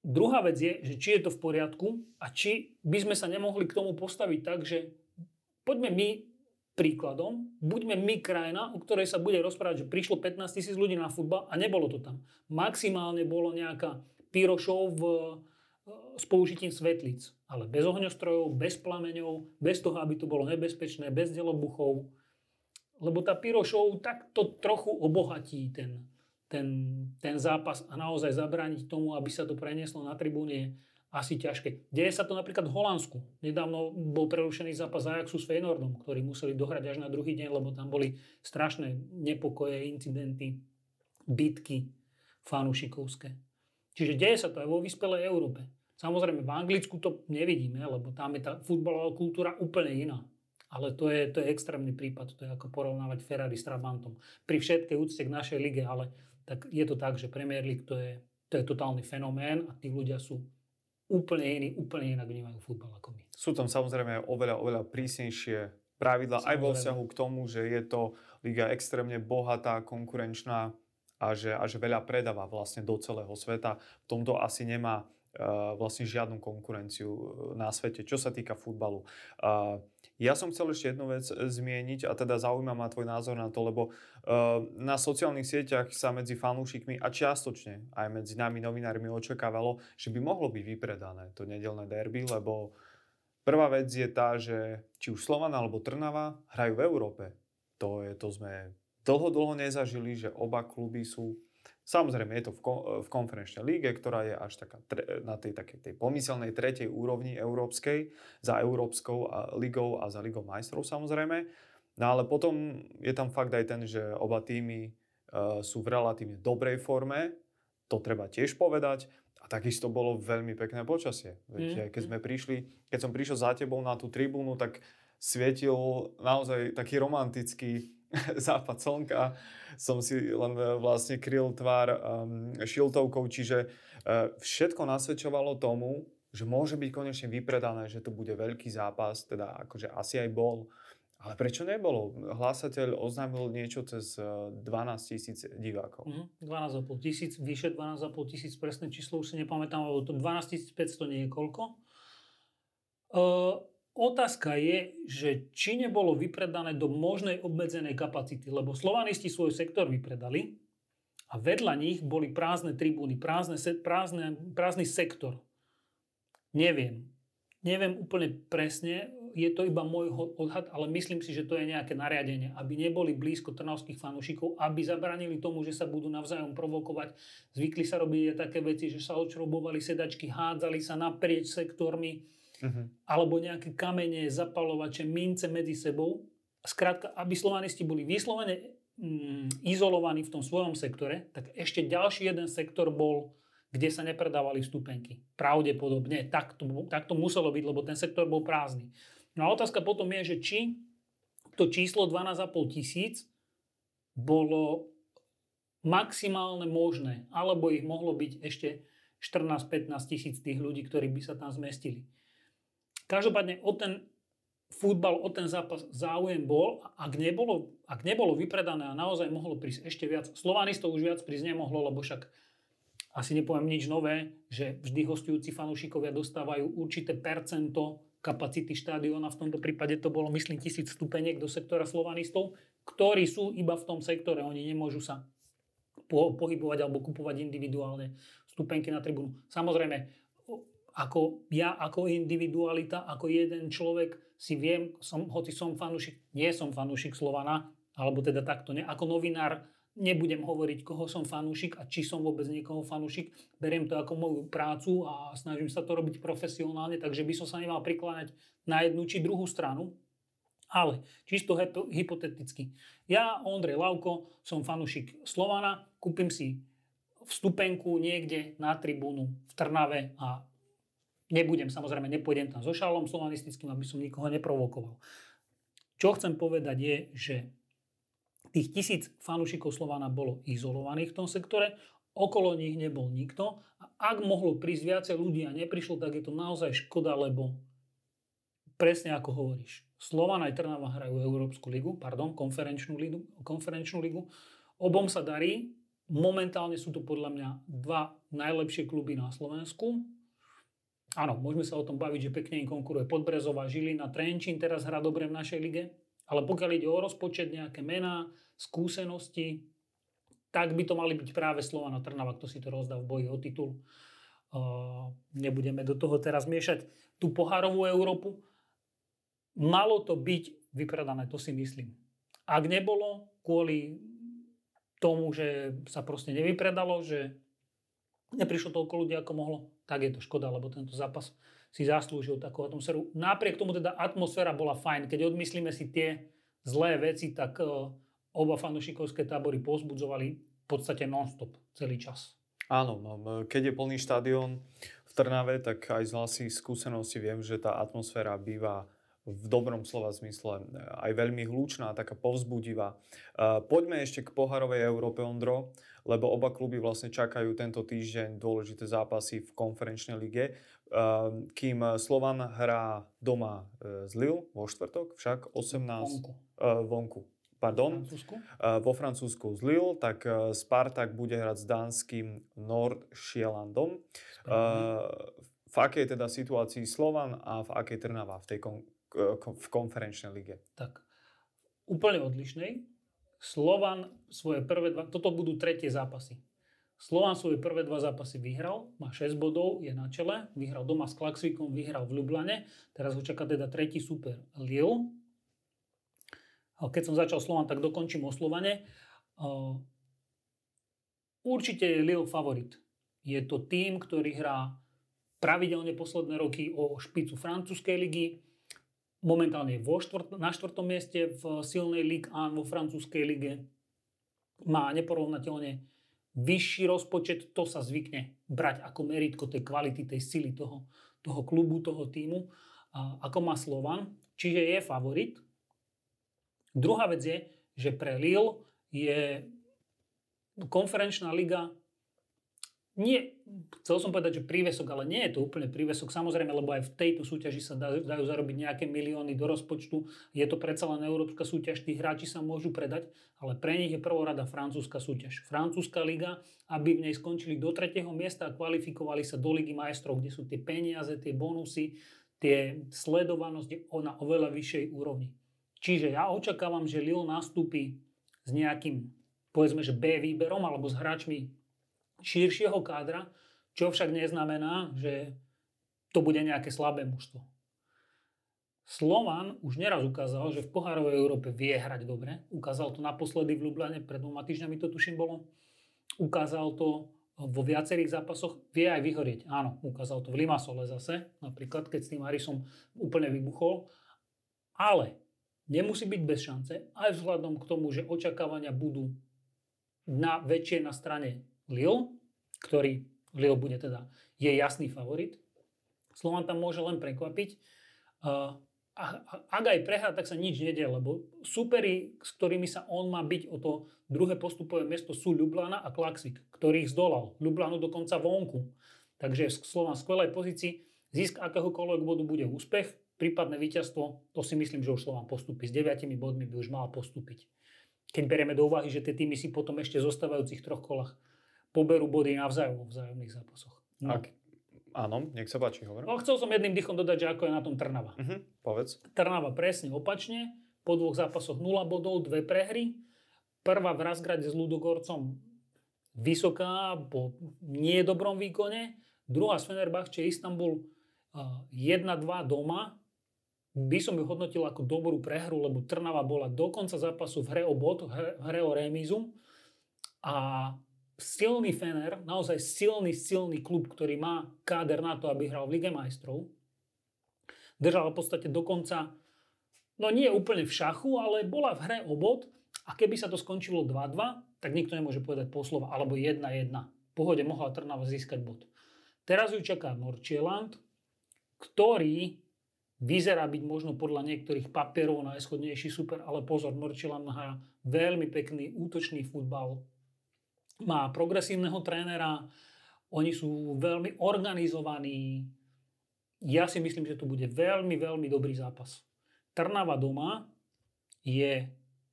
B: Druhá vec je, že či je to v poriadku a či by sme sa nemohli k tomu postaviť tak, že poďme my príkladom, buďme my krajina, o ktorej sa bude rozprávať, že prišlo 15 tisíc ľudí na futbal a nebolo to tam. Maximálne bolo nejaká pyrošov v, e, s použitím svetlic, ale bez ohňostrojov, bez plameňov, bez toho, aby to bolo nebezpečné, bez delobuchov. Lebo tá pyrošov takto trochu obohatí ten, ten, ten zápas a naozaj zabrániť tomu, aby sa to prenieslo na tribúne asi ťažké. Deje sa to napríklad v Holandsku. Nedávno bol prerušený zápas Ajaxu s Feynordom, ktorý museli dohrať až na druhý deň, lebo tam boli strašné nepokoje, incidenty, bitky fanušikovské. Čiže deje sa to aj vo vyspelej Európe. Samozrejme, v Anglicku to nevidíme, lebo tam je tá futbalová kultúra úplne iná. Ale to je, to je extrémny prípad, to je ako porovnávať Ferrari s Trabantom. Pri všetkej úcte k našej lige, ale tak je to tak, že Premier League to je, to je totálny fenomén a tí ľudia sú úplne iní, úplne inak vnímajú futbal ako my.
A: Sú tam samozrejme oveľa, oveľa prísnejšie pravidla samozrejme. aj vo vzťahu k tomu, že je to liga extrémne bohatá, konkurenčná a že, a že veľa predáva vlastne do celého sveta. V tomto asi nemá vlastne žiadnu konkurenciu eh, na svete, čo sa týka futbalu. Uh, ja som chcel ešte jednu vec zmieniť a teda zaujíma ma tvoj názor na to, lebo na sociálnych sieťach sa medzi fanúšikmi a čiastočne aj medzi nami novinármi očakávalo, že by mohlo byť vypredané to nedelné derby, lebo prvá vec je tá, že či už Slovan alebo Trnava hrajú v Európe. To, je, to sme dlho, dlho nezažili, že oba kluby sú Samozrejme, je to v, v konferenčnej líge, ktorá je až taká tre, na tej, takej, tej pomyselnej tretej úrovni európskej, za Európskou a ligou a za ligou majstrov samozrejme. No ale potom je tam fakt aj ten, že oba týmy uh, sú v relatívne dobrej forme, to treba tiež povedať. A takisto bolo veľmi pekné počasie. Veď, mm. keď sme prišli, keď som prišiel za tebou na tú tribúnu, tak svietil naozaj taký romantický západ slnka, som si len e, vlastne kryl tvár um, šiltovkou, čiže uh, všetko nasvedčovalo tomu, že môže byť konečne vypredané, že to bude veľký zápas, teda akože asi aj bol. Ale prečo nebolo? Hlásateľ oznámil niečo cez 12 e, tisíc divákov.
B: Mm, 12,5 tisíc, vyše 12,5 tisíc, presné číslo už si nepamätám, lebo to 12 500 nie je koľko. Uh, Otázka je, že či nebolo vypredané do možnej obmedzenej kapacity, lebo slovanisti svoj sektor vypredali a vedľa nich boli prázdne tribúny, prázdne, prázdne, prázdny sektor. Neviem. Neviem úplne presne, je to iba môj odhad, ale myslím si, že to je nejaké nariadenie, aby neboli blízko trnavských fanúšikov, aby zabranili tomu, že sa budú navzájom provokovať. Zvykli sa robiť také veci, že sa odšrobovali sedačky, hádzali sa naprieč sektormi uh-huh. alebo nejaké kamene, zapalovače, mince medzi sebou. Skrátka, aby slovanisti boli vyslovene mm, izolovaní v tom svojom sektore, tak ešte ďalší jeden sektor bol, kde sa nepredávali vstupenky. Pravdepodobne. Tak to, tak to muselo byť, lebo ten sektor bol prázdny. No a otázka potom je, že či to číslo 12,5 tisíc bolo maximálne možné, alebo ich mohlo byť ešte 14-15 tisíc tých ľudí, ktorí by sa tam zmestili. Každopádne o ten futbal, o ten zápas záujem bol. Ak nebolo, ak nebolo vypredané a naozaj mohlo prísť ešte viac, Slovanistov už viac prísť nemohlo, lebo však asi nepoviem nič nové, že vždy hostujúci fanúšikovia dostávajú určité percento kapacity štadióna, v tomto prípade to bolo myslím tisíc stupeniek do sektora slovanistov, ktorí sú iba v tom sektore, oni nemôžu sa pohybovať alebo kupovať individuálne stupenky na tribúnu. Samozrejme, ako ja, ako individualita, ako jeden človek si viem, som, hoci som fanúšik, nie som fanúšik Slovana, alebo teda takto, ne, ako novinár nebudem hovoriť, koho som fanúšik a či som vôbec niekoho fanúšik. Beriem to ako moju prácu a snažím sa to robiť profesionálne, takže by som sa nemal prikláňať na jednu či druhú stranu. Ale čisto hypoteticky. Ja, Ondrej Lavko, som fanúšik Slovana, kúpim si vstupenku niekde na tribúnu v Trnave a nebudem, samozrejme, nepôjdem tam so šalom slovanistickým, aby som nikoho neprovokoval. Čo chcem povedať je, že tých tisíc fanúšikov Slovana bolo izolovaných v tom sektore, okolo nich nebol nikto a ak mohlo prísť viacej ľudí a neprišlo, tak je to naozaj škoda, lebo presne ako hovoríš, Slovan aj Trnava hrajú Európsku ligu, pardon, konferenčnú ligu, konferenčnú ligu. Obom sa darí, Momentálne sú to podľa mňa dva najlepšie kluby na Slovensku. Áno, môžeme sa o tom baviť, že pekne im konkuruje Podbrezová, Žilina, Trenčín teraz hrá dobre v našej lige. Ale pokiaľ ide o rozpočet, nejaké mená, skúsenosti, tak by to mali byť práve Slovana Trnava, kto si to rozdá v boji o titul. Uh, nebudeme do toho teraz miešať tú pohárovú Európu. Malo to byť vypredané, to si myslím. Ak nebolo, kvôli tomu, že sa proste nevypredalo, že neprišlo toľko ľudí, ako mohlo, tak je to škoda, lebo tento zápas si zaslúžil takú atmosféru. Napriek tomu teda atmosféra bola fajn. Keď odmyslíme si tie zlé veci, tak uh, oba fanušikovské tábory pozbudzovali v podstate non-stop celý čas.
A: Áno, no, keď je plný štadión v Trnave, tak aj z vlastných skúseností viem, že tá atmosféra býva v dobrom slova zmysle aj veľmi hlučná, taká povzbudivá. Poďme ešte k poharovej Európe, Ondro, lebo oba kluby vlastne čakajú tento týždeň dôležité zápasy v konferenčnej lige. Kým Slovan hrá doma z e, Lille vo štvrtok, však 18... Vonku. vonku pardon, Francúzsku? vo Francúzsku z Lille, tak e, Spartak bude hrať s dánskym Nordsjællandom. V akej teda situácii Slovan a v akej Trnava v tej kon- v konferenčnej lige?
B: Tak, úplne odlišnej. Slovan svoje prvé dva, toto budú tretie zápasy. Slovan svoje prvé dva zápasy vyhral, má 6 bodov, je na čele, vyhral doma s Klaxvikom, vyhral v Ljubljane, teraz ho čaká teda tretí super Lille. A keď som začal Slovan, tak dokončím o Slovane. Určite je Lille favorit. Je to tým, ktorý hrá pravidelne posledné roky o špicu francúzskej ligy, momentálne vo štvrt, na štvrtom mieste v silnej Ligue 1 vo francúzskej lige. Má neporovnateľne vyšší rozpočet, to sa zvykne brať ako meritko tej kvality, tej sily toho, toho klubu, toho týmu, ako má Slovan, čiže je favorit. Druhá vec je, že pre Lille je konferenčná liga nie, chcel som povedať, že prívesok, ale nie je to úplne prívesok. Samozrejme, lebo aj v tejto súťaži sa dajú, zarobiť nejaké milióny do rozpočtu. Je to predsa len európska súťaž, tí hráči sa môžu predať, ale pre nich je prvorada francúzska súťaž. Francúzska liga, aby v nej skončili do tretieho miesta a kvalifikovali sa do ligy majstrov, kde sú tie peniaze, tie bonusy, tie sledovanosť na oveľa vyššej úrovni. Čiže ja očakávam, že Lille nastúpi s nejakým, povedzme, že B výberom alebo s hráčmi širšieho kádra, čo však neznamená, že to bude nejaké slabé mužstvo. Slovan už neraz ukázal, že v pohárovej Európe vie hrať dobre. Ukázal to naposledy v Ljubljane, pred dvoma týždňami to tuším bolo. Ukázal to vo viacerých zápasoch, vie aj vyhorieť. Áno, ukázal to v Limasole zase, napríklad, keď s tým Arisom úplne vybuchol. Ale nemusí byť bez šance, aj vzhľadom k tomu, že očakávania budú na väčšie na strane Lille, ktorý Lille bude teda, je jasný favorit. Slovan tam môže len prekvapiť. Ak aj prehrá, tak sa nič nedie, lebo superi, s ktorými sa on má byť o to druhé postupové miesto sú Ljubljana a Klaxvik, ktorých zdolal. Ljubljanu dokonca vonku. Takže Slovan v skvelej pozícii. Zisk akéhokoľvek bodu bude úspech, prípadné víťazstvo, to si myslím, že už Slovan postupí. S 9 bodmi by už mal postúpiť. Keď berieme do úvahy, že tie týmy si potom ešte zostávajúcich troch kolách poberú body navzájom vo vzájomných zápasoch.
A: No. Ak, áno, nech sa páči, hovor.
B: No, chcel som jedným dýchom dodať, že ako je na tom Trnava.
A: Uh-huh, povedz.
B: Trnava presne opačne, po dvoch zápasoch 0 bodov, dve prehry. Prvá v Razgrade s Ludogorcom vysoká, po nie dobrom výkone. Druhá z Fenerbahče Istanbul 1-2 doma, by som ju hodnotil ako dobrú prehru, lebo Trnava bola do konca zápasu v hre o bod, v hre o remízu a silný Fener, naozaj silný, silný klub, ktorý má káder na to, aby hral v Lige majstrov, držal v podstate dokonca, no nie úplne v šachu, ale bola v hre o bod a keby sa to skončilo 2-2, tak nikto nemôže povedať poslova, alebo 1-1. V pohode mohla Trnava získať bod. Teraz ju čaká Norčieland, ktorý vyzerá byť možno podľa niektorých papierov najschodnejší super, ale pozor, Norčieland hrá veľmi pekný útočný futbal. Má progresívneho trénera, oni sú veľmi organizovaní. Ja si myslím, že to bude veľmi, veľmi dobrý zápas. Trnava doma je,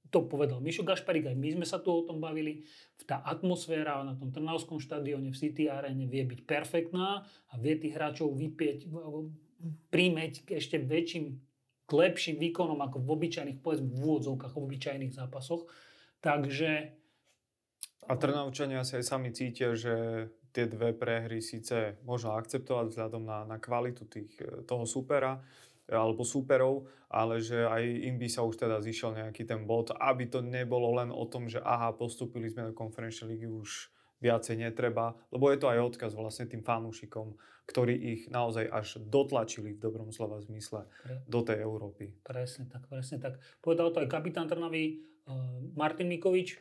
B: to povedal Mišo Gašparík, aj my sme sa tu o tom bavili, tá atmosféra na tom Trnavskom štadióne v City Arene vie byť perfektná a vie tých hráčov vypieť, príjmeť k ešte väčším, k lepším výkonom ako v obyčajných, povedzme v úvodzovkách, v obyčajných zápasoch. Takže...
A: A Trnavčania sa aj sami cítia, že tie dve prehry síce možno akceptovať vzhľadom na, na kvalitu tých, toho supera, alebo súperov, ale že aj im by sa už teda zišiel nejaký ten bod, aby to nebolo len o tom, že aha, postupili sme do konferenčnej ligy, už viacej netreba, lebo je to aj odkaz vlastne tým fanúšikom, ktorí ich naozaj až dotlačili v dobrom slova zmysle do tej Európy.
B: Presne tak, presne tak. Povedal to aj kapitán Trnavy uh, Martin Mikovič.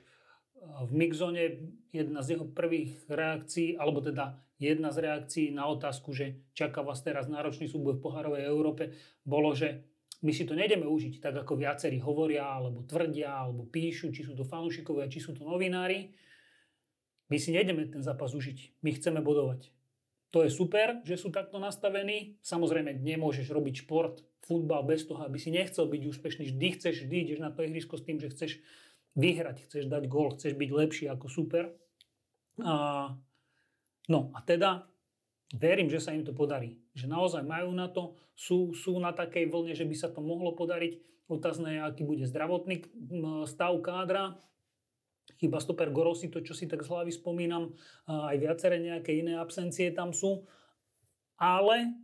B: V Mixzone jedna z jeho prvých reakcií, alebo teda jedna z reakcií na otázku, že čaká vás teraz náročný súboj v pohárovej Európe, bolo, že my si to nejdeme užiť tak, ako viacerí hovoria, alebo tvrdia, alebo píšu, či sú to fanúšikovia, či sú to novinári my si nejdeme ten zápas užiť. My chceme bodovať. To je super, že sú takto nastavení. Samozrejme, nemôžeš robiť šport, futbal bez toho, aby si nechcel byť úspešný. Vždy chceš, vždy ideš na to ihrisko s tým, že chceš vyhrať, chceš dať gól, chceš byť lepší ako super. A, no a teda verím, že sa im to podarí. Že naozaj majú na to, sú, sú na takej vlne, že by sa to mohlo podariť. Otázne je, aký bude zdravotný stav kádra, chyba stoper Gorosi, to čo si tak z hlavy spomínam, aj viaceré nejaké iné absencie tam sú. Ale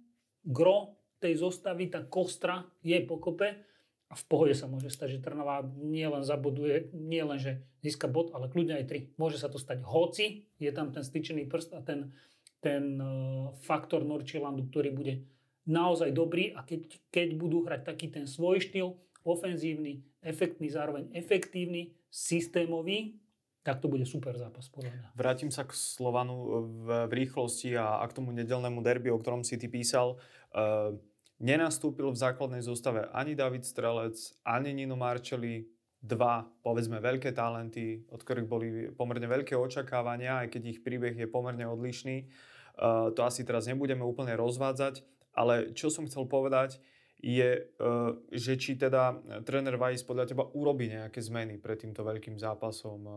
B: gro tej zostavy, tá kostra je pokope a v pohode sa môže stať, že Trnava nie len zaboduje, nie len, že získa bod, ale kľudne aj tri. Môže sa to stať hoci, je tam ten styčený prst a ten, ten uh, faktor Norčilandu, ktorý bude naozaj dobrý a keď, keď budú hrať taký ten svoj štýl, ofenzívny, efektný, zároveň efektívny, systémový, tak to bude super zápas, podľa mňa.
A: Vrátim sa k Slovanu v, v rýchlosti a, a k tomu nedelnému derby, o ktorom si ty písal. Uh, nenastúpil v základnej zostave ani David Strelec, ani Nino Marčeli, dva, povedzme, veľké talenty, od ktorých boli pomerne veľké očakávania, aj keď ich príbeh je pomerne odlišný. Uh, to asi teraz nebudeme úplne rozvádzať, ale čo som chcel povedať, je, e, že či teda tréner Weiss podľa teba urobí nejaké zmeny pred týmto veľkým zápasom e,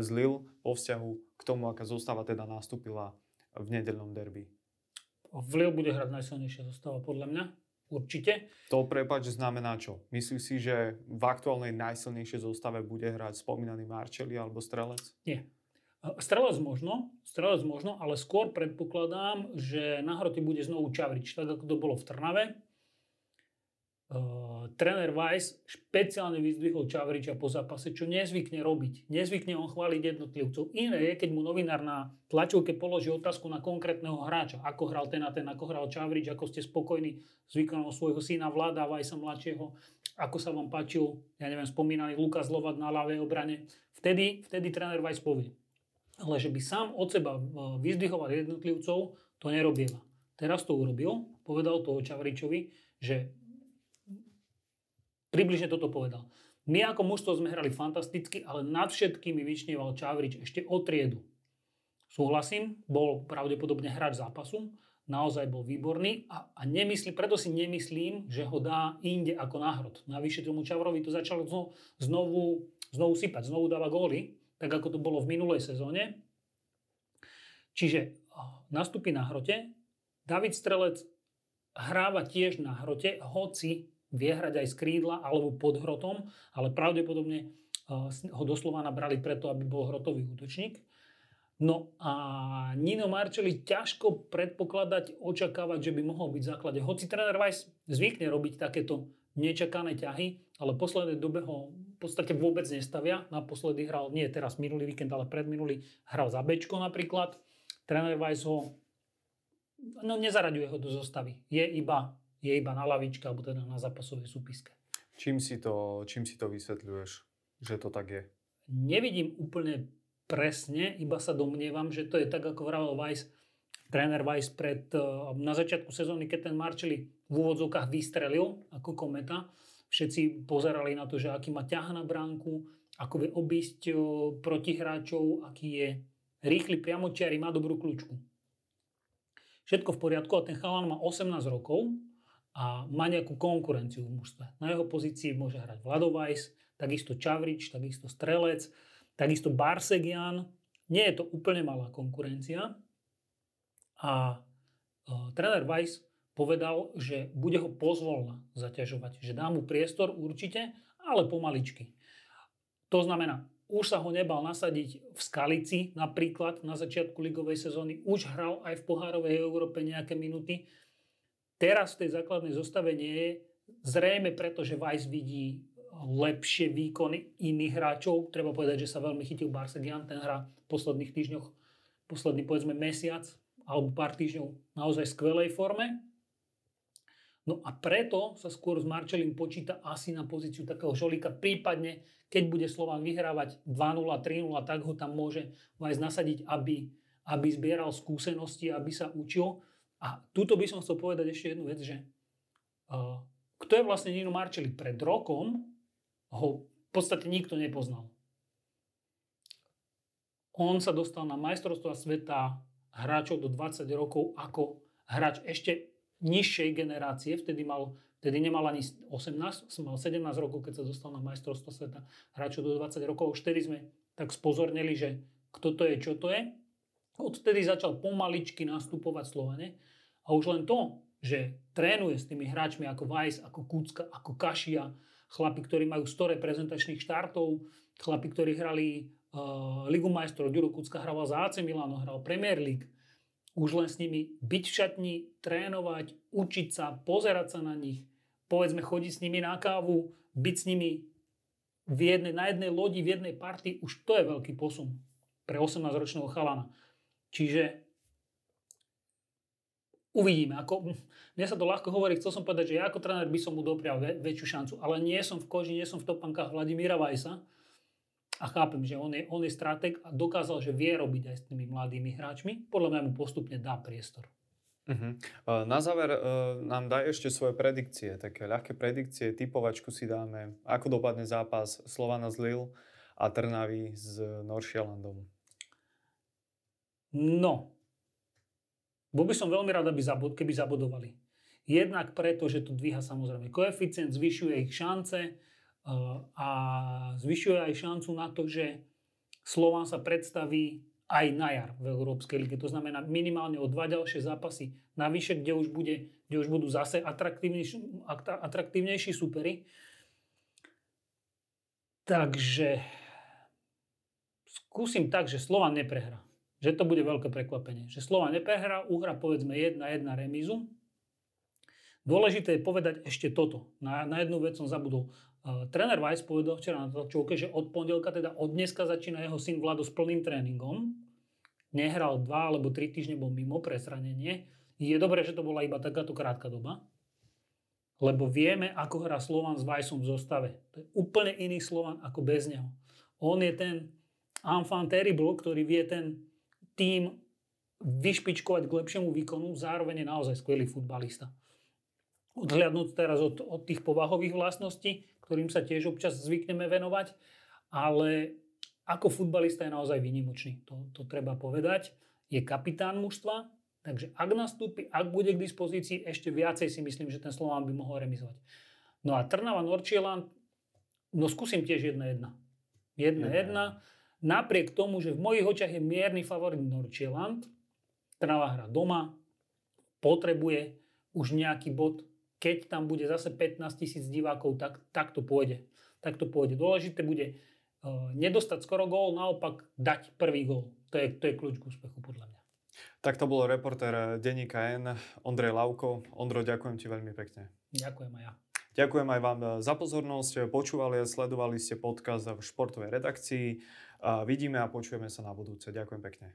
A: z Lille vo vzťahu k tomu, aká zostava teda nastúpila v nedelnom derby.
B: V Lille bude hrať najsilnejšia zostava podľa mňa. Určite.
A: To prepáč znamená čo? Myslíš si, že v aktuálnej najsilnejšej zostave bude hrať spomínaný Marčeli alebo Strelec?
B: Nie. Strelec možno, strelec možno, ale skôr predpokladám, že na hrote bude znovu Čavrič, tak ako to bolo v Trnave Uh, tréner Weiss špeciálne vyzdvihol Čavriča po zápase, čo nezvykne robiť. Nezvykne on chváliť jednotlivcov. Iné je, keď mu novinár na tlačovke položí otázku na konkrétneho hráča. Ako hral ten a ten, ako hral Čavrič, ako ste spokojní s výkonom svojho syna Vlada Weissa mladšieho, ako sa vám páčil, ja neviem, spomínaný Lukas Lovat na ľavej obrane. Vtedy, vtedy tréner Weiss povie. Ale že by sám od seba uh, vyzdvihoval jednotlivcov, to nerobieva. Teraz to urobil, povedal to Čavričovi, že Približne toto povedal. My ako mužstvo sme hrali fantasticky, ale nad všetkými vyčnieval Čavrič ešte o triedu. Súhlasím, bol pravdepodobne hráč zápasu, naozaj bol výborný a, a nemyslí, preto si nemyslím, že ho dá inde ako náhrod. Navyše tomu Čavrovi to začalo znovu, znovu, znovu sypať, znovu dáva góly, tak ako to bolo v minulej sezóne. Čiže nastupí na hrote, David Strelec hráva tiež na hrote, hoci vie hrať aj z krídla alebo pod hrotom, ale pravdepodobne eh, ho doslova nabrali preto, aby bol hrotový útočník. No a Nino Marčeli ťažko predpokladať, očakávať, že by mohol byť v základe. Hoci tréner Weiss zvykne robiť takéto nečakané ťahy, ale v poslednej dobe ho v podstate vôbec nestavia. Naposledy hral, nie teraz minulý víkend, ale predminulý, hral za Bčko napríklad. Tréner Weiss ho no nezaraďuje ho do zostavy. Je iba, je iba na lavičke, alebo teda na zápasovej súpiske.
A: Čím si to, čím si to vysvetľuješ, že to tak je?
B: Nevidím úplne presne, iba sa domnievam, že to je tak, ako vravel Weiss, tréner Weiss pred, eh, na začiatku sezóny, keď ten Marčeli v úvodzovkách vystrelil ako kometa. Všetci pozerali na to, že aký má ťah na bránku, ako vie obísť eh, protihráčov, aký je rýchly priamočiari, má dobrú kľúčku. Všetko v poriadku a ten chalan má 18 rokov a má nejakú konkurenciu v mužstve. Na jeho pozícii môže hrať Vlado Weiss, takisto Čavrič, takisto Strelec, Takisto Barsegian, nie je to úplne malá konkurencia. A uh, tréner Weiss povedal, že bude ho pozvolna zaťažovať, že dá mu priestor určite, ale pomaličky. To znamená, už sa ho nebal nasadiť v Skalici napríklad na začiatku ligovej sezóny, už hral aj v pohárovej Európe nejaké minuty. Teraz v tej základnej zostave nie je, zrejme preto, že Weiss vidí lepšie výkony iných hráčov. Treba povedať, že sa veľmi chytil Barsegian, ten hrá v posledných týždňoch, posledný povedzme mesiac alebo pár týždňov naozaj skvelej forme. No a preto sa skôr s Marčelim počíta asi na pozíciu takého žolíka. Prípadne, keď bude Slovan vyhrávať 2-0, 3-0, tak ho tam môže Vajs nasadiť, aby, aby zbieral skúsenosti, aby sa učil. A tuto by som chcel povedať ešte jednu vec, že uh, kto je vlastne Nino Marčeli pred rokom, ho v podstate nikto nepoznal. On sa dostal na majstrovstva sveta hráčov do 20 rokov ako hráč ešte nižšej generácie, vtedy, mal, vtedy nemal ani 18, som mal 17 rokov, keď sa dostal na majstrovstvo sveta hráčov do 20 rokov. Už vtedy sme tak spozornili, že kto to je, čo to je. Odtedy začal pomaličky nastupovať Slovane. A už len to, že trénuje s tými hráčmi ako Weiss, ako Kucka, ako Kašia, chlapi, ktorí majú 100 reprezentačných štartov, chlapi, ktorí hrali uh, Ligu majstrov, Ďuro Kucka hral za AC Milano, hral Premier League. Už len s nimi byť v šatni, trénovať, učiť sa, pozerať sa na nich, povedzme chodiť s nimi na kávu, byť s nimi v jednej, na jednej lodi, v jednej partii, už to je veľký posun pre 18-ročného chalana. Čiže uvidíme. Ako, mne sa to ľahko hovorí, chcel som povedať, že ja ako tréner by som mu doprial väč- väčšiu šancu, ale nie som v koži, nie som v topankách Vladimíra Vajsa a chápem, že on je, on je strateg a dokázal, že vie robiť aj s tými mladými hráčmi. Podľa mňa mu postupne dá priestor.
A: Uh-huh. Na záver uh, nám daj ešte svoje predikcie, také ľahké predikcie, typovačku si dáme, ako dopadne zápas Slovana z Lille a Trnavy s Noršialandom.
B: No, bol by som veľmi rád, aby zabod, keby zabodovali. Jednak preto, že to dvíha samozrejme koeficient, zvyšuje ich šance eh, a zvyšuje aj šancu na to, že Slován sa predstaví aj na jar v Európskej lige. To znamená minimálne o dva ďalšie zápasy navyše, kde už, bude, kde už budú zase atraktívnejší, atraktívnejší supery. Takže skúsim tak, že Slovan neprehra že to bude veľké prekvapenie. Že Slova neprehrá, uhra povedzme 1-1 remízu. Dôležité je povedať ešte toto. Na, na jednu vec som zabudol. Uh, tréner Weiss povedal včera na tlačovke, že od pondelka, teda od dneska začína jeho syn Vlado s plným tréningom. Nehral dva alebo tri týždne, bol mimo pre zranenie. Je dobré, že to bola iba takáto krátka doba. Lebo vieme, ako hrá Slovan s Weissom v zostave. To je úplne iný Slovan ako bez neho. On je ten enfant terrible, ktorý vie ten tým vyšpičkovať k lepšiemu výkonu, zároveň je naozaj skvelý futbalista. Odhľadnúť teraz od, od tých povahových vlastností, ktorým sa tiež občas zvykneme venovať, ale ako futbalista je naozaj výnimočný, to, to treba povedať. Je kapitán mužstva, takže ak nastúpi, ak bude k dispozícii, ešte viacej si myslím, že ten Slován by mohol remizovať. No a Trnava Norčieland, no skúsim tiež 1-1. 1-1 napriek tomu, že v mojich očiach je mierny favorit Norčieland, Trnava hra doma, potrebuje už nejaký bod, keď tam bude zase 15 tisíc divákov, tak, tak to pôjde. Tak to pôjde. Dôležité bude uh, nedostať skoro gól, naopak dať prvý gól. To je, to je kľúč k úspechu podľa mňa.
A: Tak to bol reportér denníka N, Ondrej Lauko. Ondro, ďakujem ti veľmi pekne.
B: Ďakujem aj ja.
A: Ďakujem aj vám za pozornosť. Počúvali a sledovali ste podcast v športovej redakcii. Vidíme a počujeme sa na budúce. Ďakujem pekne.